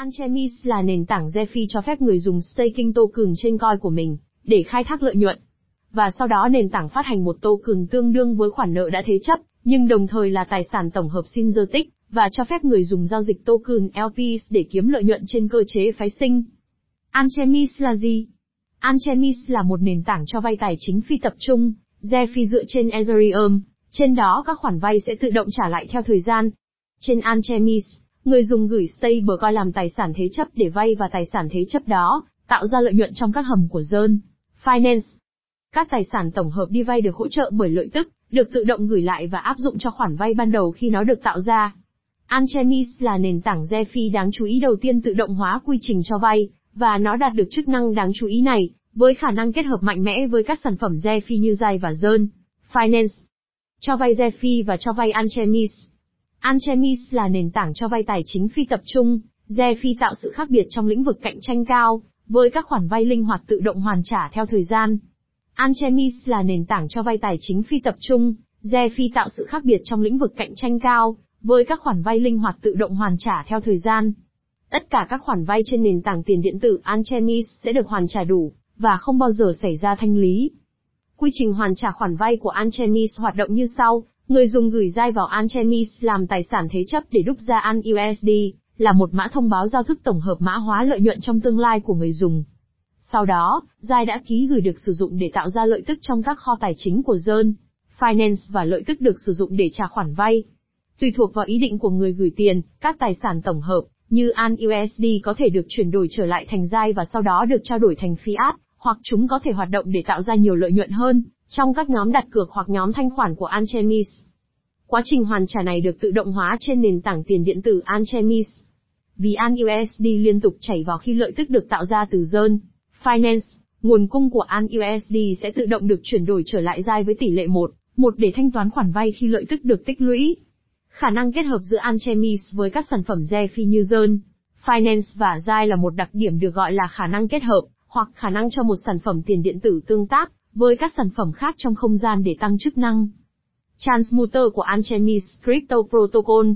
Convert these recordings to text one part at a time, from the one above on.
Anchemis là nền tảng DeFi cho phép người dùng staking token trên coin của mình, để khai thác lợi nhuận. Và sau đó nền tảng phát hành một token tương đương với khoản nợ đã thế chấp, nhưng đồng thời là tài sản tổng hợp synthetic, và cho phép người dùng giao dịch token LPs để kiếm lợi nhuận trên cơ chế phái sinh. Anchemis là gì? Anchemis là một nền tảng cho vay tài chính phi tập trung, DeFi dựa trên Ethereum, trên đó các khoản vay sẽ tự động trả lại theo thời gian. Trên Anchemis, người dùng gửi stablecoin làm tài sản thế chấp để vay và tài sản thế chấp đó, tạo ra lợi nhuận trong các hầm của Zơn. Finance. Các tài sản tổng hợp đi vay được hỗ trợ bởi lợi tức, được tự động gửi lại và áp dụng cho khoản vay ban đầu khi nó được tạo ra. Anchemis là nền tảng DeFi đáng chú ý đầu tiên tự động hóa quy trình cho vay, và nó đạt được chức năng đáng chú ý này, với khả năng kết hợp mạnh mẽ với các sản phẩm DeFi như Zai và Zern, Finance. Cho vay DeFi và cho vay Anchemis. Anchemis là nền tảng cho vay tài chính phi tập trung, DeFi tạo sự khác biệt trong lĩnh vực cạnh tranh cao, với các khoản vay linh hoạt tự động hoàn trả theo thời gian. Anchemis là nền tảng cho vay tài chính phi tập trung, DeFi tạo sự khác biệt trong lĩnh vực cạnh tranh cao, với các khoản vay linh hoạt tự động hoàn trả theo thời gian. Tất cả các khoản vay trên nền tảng tiền điện tử Anchemis sẽ được hoàn trả đủ, và không bao giờ xảy ra thanh lý. Quy trình hoàn trả khoản vay của Anchemis hoạt động như sau, người dùng gửi dai vào Anchemis làm tài sản thế chấp để đúc ra An USD, là một mã thông báo giao thức tổng hợp mã hóa lợi nhuận trong tương lai của người dùng. Sau đó, dai đã ký gửi được sử dụng để tạo ra lợi tức trong các kho tài chính của Zern, Finance và lợi tức được sử dụng để trả khoản vay. Tùy thuộc vào ý định của người gửi tiền, các tài sản tổng hợp, như An USD có thể được chuyển đổi trở lại thành dai và sau đó được trao đổi thành fiat, hoặc chúng có thể hoạt động để tạo ra nhiều lợi nhuận hơn, trong các nhóm đặt cược hoặc nhóm thanh khoản của Anchemis. Quá trình hoàn trả này được tự động hóa trên nền tảng tiền điện tử Anchemis. Vì An USD liên tục chảy vào khi lợi tức được tạo ra từ Zern, Finance, nguồn cung của An USD sẽ tự động được chuyển đổi trở lại dai với tỷ lệ 1, 1 để thanh toán khoản vay khi lợi tức được tích lũy. Khả năng kết hợp giữa Anchemis với các sản phẩm DeFi như Zern, Finance và Zai là một đặc điểm được gọi là khả năng kết hợp, hoặc khả năng cho một sản phẩm tiền điện tử tương tác với các sản phẩm khác trong không gian để tăng chức năng. Transmuter của Alchemist Crypto Protocol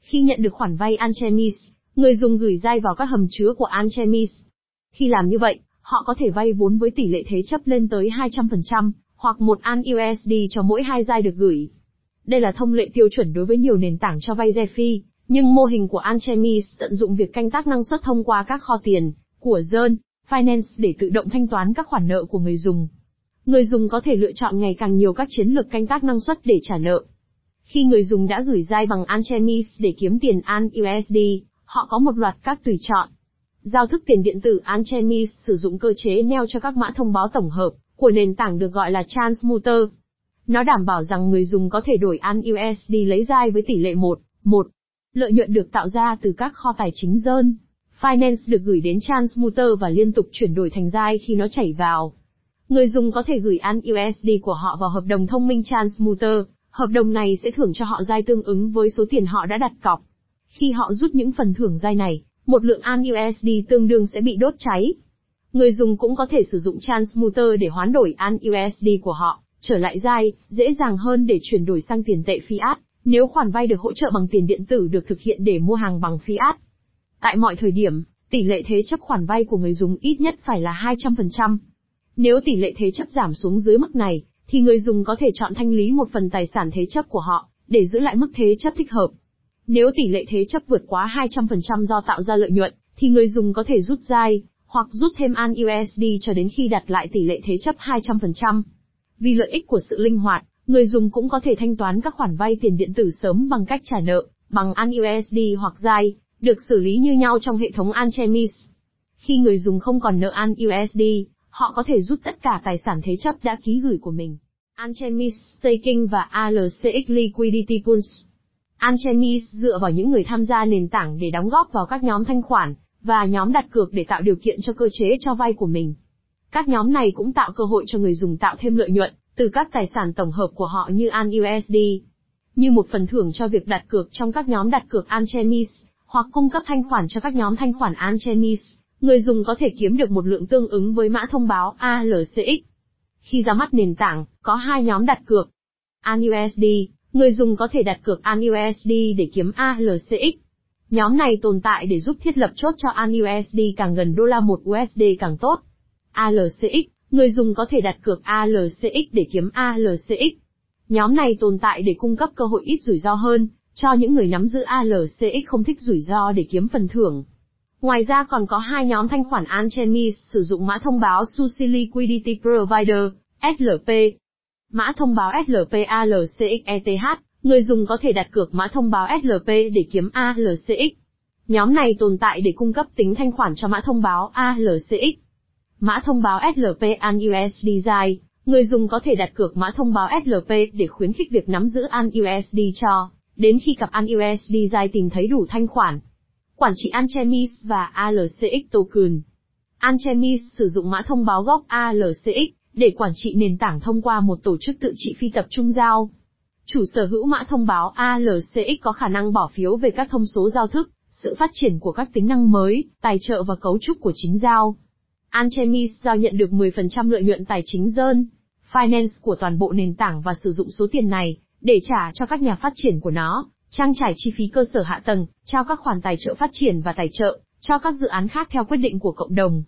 Khi nhận được khoản vay Alchemist, người dùng gửi dai vào các hầm chứa của Alchemist. Khi làm như vậy, họ có thể vay vốn với tỷ lệ thế chấp lên tới 200%, hoặc một An USD cho mỗi hai dai được gửi. Đây là thông lệ tiêu chuẩn đối với nhiều nền tảng cho vay DeFi, nhưng mô hình của Alchemist tận dụng việc canh tác năng suất thông qua các kho tiền của Zern Finance để tự động thanh toán các khoản nợ của người dùng. Người dùng có thể lựa chọn ngày càng nhiều các chiến lược canh tác năng suất để trả nợ. Khi người dùng đã gửi dai bằng Anchemis để kiếm tiền An USD, họ có một loạt các tùy chọn. Giao thức tiền điện tử Anchemis sử dụng cơ chế neo cho các mã thông báo tổng hợp của nền tảng được gọi là Transmuter. Nó đảm bảo rằng người dùng có thể đổi An USD lấy dai với tỷ lệ 1, 1. Lợi nhuận được tạo ra từ các kho tài chính dơn. Finance được gửi đến Transmuter và liên tục chuyển đổi thành dai khi nó chảy vào. Người dùng có thể gửi ăn USD của họ vào hợp đồng thông minh Transmuter, hợp đồng này sẽ thưởng cho họ dai tương ứng với số tiền họ đã đặt cọc. Khi họ rút những phần thưởng dai này, một lượng An USD tương đương sẽ bị đốt cháy. Người dùng cũng có thể sử dụng Transmuter để hoán đổi An USD của họ, trở lại dai, dễ dàng hơn để chuyển đổi sang tiền tệ fiat, nếu khoản vay được hỗ trợ bằng tiền điện tử được thực hiện để mua hàng bằng fiat. Tại mọi thời điểm, tỷ lệ thế chấp khoản vay của người dùng ít nhất phải là 200%. Nếu tỷ lệ thế chấp giảm xuống dưới mức này, thì người dùng có thể chọn thanh lý một phần tài sản thế chấp của họ, để giữ lại mức thế chấp thích hợp. Nếu tỷ lệ thế chấp vượt quá 200% do tạo ra lợi nhuận, thì người dùng có thể rút dai, hoặc rút thêm An USD cho đến khi đặt lại tỷ lệ thế chấp 200%. Vì lợi ích của sự linh hoạt, người dùng cũng có thể thanh toán các khoản vay tiền điện tử sớm bằng cách trả nợ, bằng An USD hoặc dai, được xử lý như nhau trong hệ thống Anchemis. Khi người dùng không còn nợ An USD, họ có thể rút tất cả tài sản thế chấp đã ký gửi của mình. Anchemis Staking và ALCX Liquidity Pools Anchemis dựa vào những người tham gia nền tảng để đóng góp vào các nhóm thanh khoản và nhóm đặt cược để tạo điều kiện cho cơ chế cho vay của mình. Các nhóm này cũng tạo cơ hội cho người dùng tạo thêm lợi nhuận từ các tài sản tổng hợp của họ như An USD. Như một phần thưởng cho việc đặt cược trong các nhóm đặt cược Anchemis, hoặc cung cấp thanh khoản cho các nhóm thanh khoản Anchemis, người dùng có thể kiếm được một lượng tương ứng với mã thông báo ALCX. Khi ra mắt nền tảng, có hai nhóm đặt cược. ANUSD, người dùng có thể đặt cược ANUSD để kiếm ALCX. Nhóm này tồn tại để giúp thiết lập chốt cho ANUSD càng gần đô la 1 USD càng tốt. ALCX, người dùng có thể đặt cược ALCX để kiếm ALCX. Nhóm này tồn tại để cung cấp cơ hội ít rủi ro hơn, cho những người nắm giữ ALCX không thích rủi ro để kiếm phần thưởng. Ngoài ra còn có hai nhóm thanh khoản Anchemis sử dụng mã thông báo Sushi Liquidity Provider, SLP. Mã thông báo SLP ALCXETH, người dùng có thể đặt cược mã thông báo SLP để kiếm ALCX. Nhóm này tồn tại để cung cấp tính thanh khoản cho mã thông báo ALCX. Mã thông báo SLP ANUSD dài, người dùng có thể đặt cược mã thông báo SLP để khuyến khích việc nắm giữ ANUSD cho, đến khi cặp ANUSD dài tìm thấy đủ thanh khoản. Quản trị Anchemis và ALCX token. Anchemis sử dụng mã thông báo gốc ALCX để quản trị nền tảng thông qua một tổ chức tự trị phi tập trung giao. Chủ sở hữu mã thông báo ALCX có khả năng bỏ phiếu về các thông số giao thức, sự phát triển của các tính năng mới, tài trợ và cấu trúc của chính giao. Anchemis giao nhận được 10% lợi nhuận tài chính dơn, finance của toàn bộ nền tảng và sử dụng số tiền này để trả cho các nhà phát triển của nó, trang trải chi phí cơ sở hạ tầng, trao các khoản tài trợ phát triển và tài trợ cho các dự án khác theo quyết định của cộng đồng.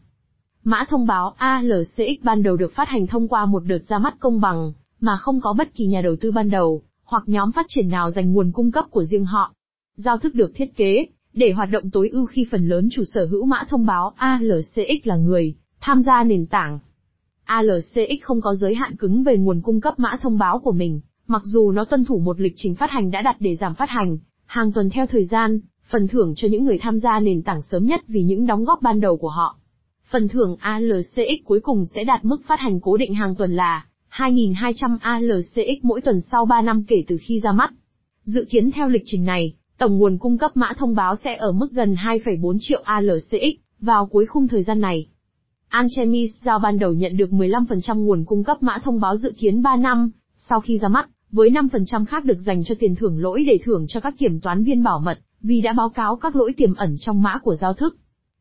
Mã thông báo ALCX ban đầu được phát hành thông qua một đợt ra mắt công bằng, mà không có bất kỳ nhà đầu tư ban đầu, hoặc nhóm phát triển nào dành nguồn cung cấp của riêng họ. Giao thức được thiết kế, để hoạt động tối ưu khi phần lớn chủ sở hữu mã thông báo ALCX là người, tham gia nền tảng. ALCX không có giới hạn cứng về nguồn cung cấp mã thông báo của mình, mặc dù nó tuân thủ một lịch trình phát hành đã đặt để giảm phát hành, hàng tuần theo thời gian, phần thưởng cho những người tham gia nền tảng sớm nhất vì những đóng góp ban đầu của họ. Phần thưởng ALCX cuối cùng sẽ đạt mức phát hành cố định hàng tuần là 2.200 ALCX mỗi tuần sau 3 năm kể từ khi ra mắt. Dự kiến theo lịch trình này, tổng nguồn cung cấp mã thông báo sẽ ở mức gần 2,4 triệu ALCX vào cuối khung thời gian này. Anchemis giao ban đầu nhận được 15% nguồn cung cấp mã thông báo dự kiến 3 năm, sau khi ra mắt, với 5% khác được dành cho tiền thưởng lỗi để thưởng cho các kiểm toán viên bảo mật, vì đã báo cáo các lỗi tiềm ẩn trong mã của giao thức.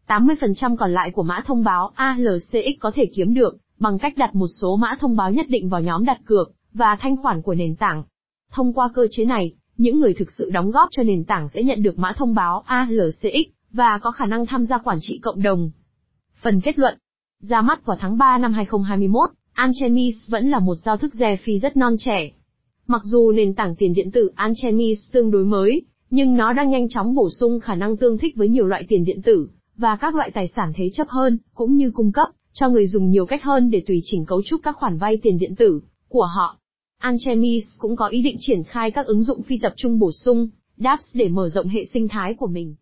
80% còn lại của mã thông báo ALCX có thể kiếm được, bằng cách đặt một số mã thông báo nhất định vào nhóm đặt cược, và thanh khoản của nền tảng. Thông qua cơ chế này, những người thực sự đóng góp cho nền tảng sẽ nhận được mã thông báo ALCX, và có khả năng tham gia quản trị cộng đồng. Phần kết luận ra mắt vào tháng 3 năm 2021, Anchemis vẫn là một giao thức rẻ phi rất non trẻ. Mặc dù nền tảng tiền điện tử Anchemis tương đối mới, nhưng nó đang nhanh chóng bổ sung khả năng tương thích với nhiều loại tiền điện tử, và các loại tài sản thế chấp hơn, cũng như cung cấp cho người dùng nhiều cách hơn để tùy chỉnh cấu trúc các khoản vay tiền điện tử của họ. Anchemis cũng có ý định triển khai các ứng dụng phi tập trung bổ sung, dApps để mở rộng hệ sinh thái của mình.